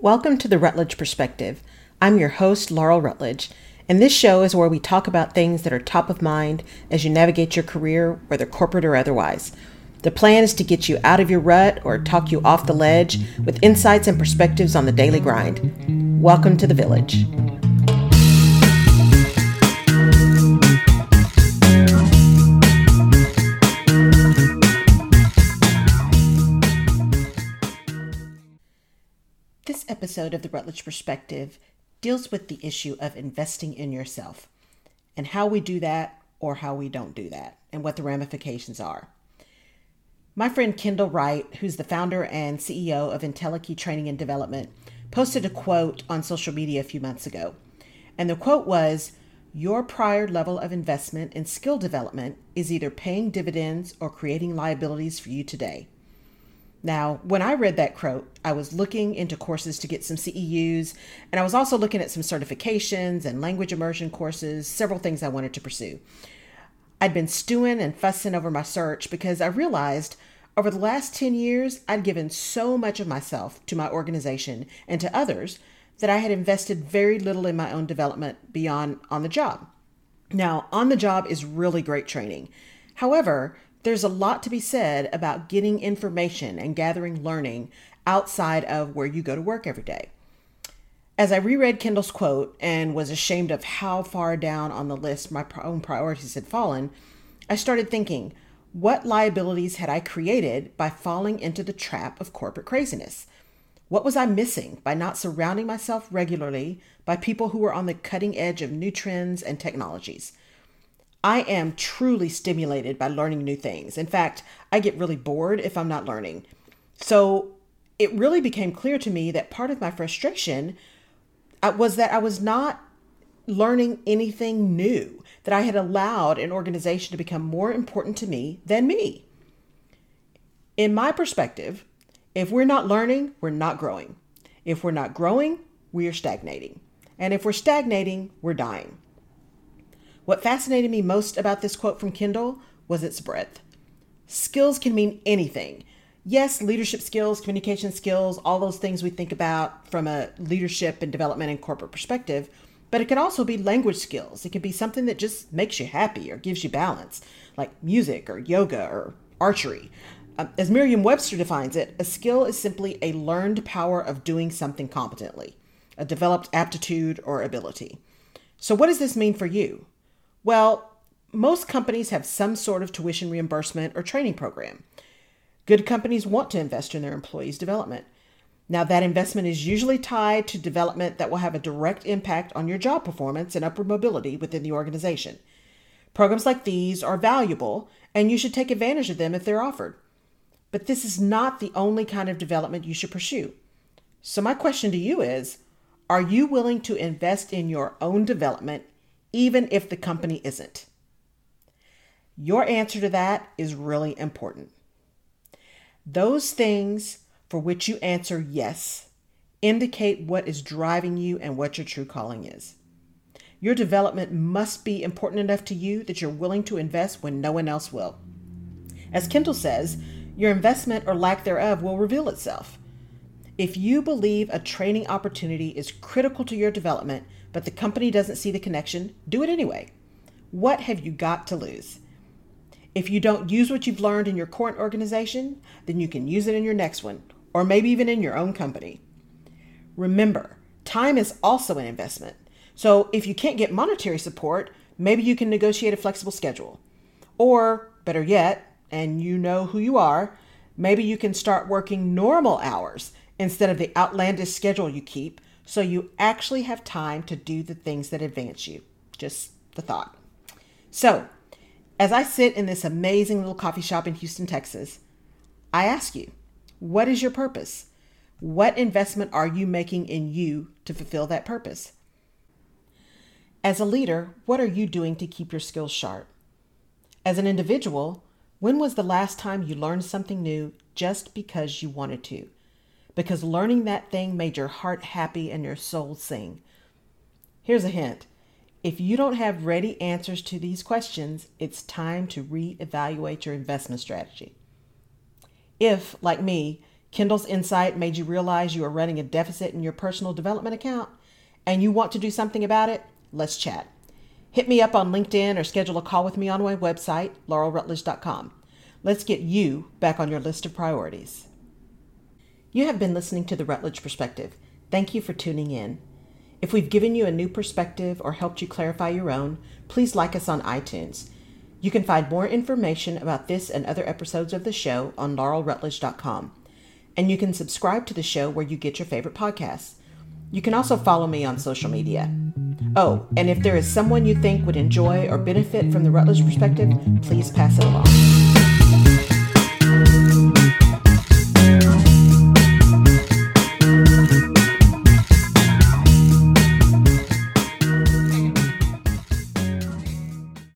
Welcome to the Rutledge Perspective. I'm your host, Laurel Rutledge, and this show is where we talk about things that are top of mind as you navigate your career, whether corporate or otherwise. The plan is to get you out of your rut or talk you off the ledge with insights and perspectives on the daily grind. Welcome to the village. Episode of the Rutledge Perspective deals with the issue of investing in yourself and how we do that or how we don't do that and what the ramifications are. My friend Kendall Wright, who's the founder and CEO of IntelliKey Training and Development, posted a quote on social media a few months ago. And the quote was Your prior level of investment in skill development is either paying dividends or creating liabilities for you today. Now, when I read that quote, I was looking into courses to get some CEUs, and I was also looking at some certifications and language immersion courses, several things I wanted to pursue. I'd been stewing and fussing over my search because I realized over the last 10 years, I'd given so much of myself to my organization and to others that I had invested very little in my own development beyond on the job. Now, on the job is really great training. However, there's a lot to be said about getting information and gathering learning outside of where you go to work every day. As I reread Kendall's quote and was ashamed of how far down on the list my own priorities had fallen, I started thinking, what liabilities had I created by falling into the trap of corporate craziness? What was I missing by not surrounding myself regularly by people who were on the cutting edge of new trends and technologies? I am truly stimulated by learning new things. In fact, I get really bored if I'm not learning. So it really became clear to me that part of my frustration uh, was that I was not learning anything new, that I had allowed an organization to become more important to me than me. In my perspective, if we're not learning, we're not growing. If we're not growing, we are stagnating. And if we're stagnating, we're dying. What fascinated me most about this quote from Kendall was its breadth. Skills can mean anything. Yes, leadership skills, communication skills, all those things we think about from a leadership and development and corporate perspective, but it can also be language skills. It can be something that just makes you happy or gives you balance, like music or yoga or archery. Um, as Merriam Webster defines it, a skill is simply a learned power of doing something competently, a developed aptitude or ability. So, what does this mean for you? Well, most companies have some sort of tuition reimbursement or training program. Good companies want to invest in their employees' development. Now, that investment is usually tied to development that will have a direct impact on your job performance and upward mobility within the organization. Programs like these are valuable, and you should take advantage of them if they're offered. But this is not the only kind of development you should pursue. So, my question to you is Are you willing to invest in your own development even if the company isn't? Your answer to that is really important. Those things for which you answer yes indicate what is driving you and what your true calling is. Your development must be important enough to you that you're willing to invest when no one else will. As Kendall says, your investment or lack thereof will reveal itself. If you believe a training opportunity is critical to your development, but the company doesn't see the connection, do it anyway. What have you got to lose? If you don't use what you've learned in your current organization, then you can use it in your next one, or maybe even in your own company. Remember, time is also an investment. So if you can't get monetary support, maybe you can negotiate a flexible schedule. Or, better yet, and you know who you are, maybe you can start working normal hours instead of the outlandish schedule you keep so you actually have time to do the things that advance you. Just the thought. So, as I sit in this amazing little coffee shop in Houston, Texas, I ask you, what is your purpose? What investment are you making in you to fulfill that purpose? As a leader, what are you doing to keep your skills sharp? As an individual, when was the last time you learned something new just because you wanted to? Because learning that thing made your heart happy and your soul sing. Here's a hint if you don't have ready answers to these questions, it's time to reevaluate your investment strategy. If, like me, Kendall's insight made you realize you are running a deficit in your personal development account and you want to do something about it? Let's chat. Hit me up on LinkedIn or schedule a call with me on my website, laurelrutledge.com. Let's get you back on your list of priorities. You have been listening to the Rutledge Perspective. Thank you for tuning in. If we've given you a new perspective or helped you clarify your own, please like us on iTunes. You can find more information about this and other episodes of the show on laurelrutledge.com. And you can subscribe to the show where you get your favorite podcasts. You can also follow me on social media. Oh, and if there is someone you think would enjoy or benefit from the Rutledge perspective, please pass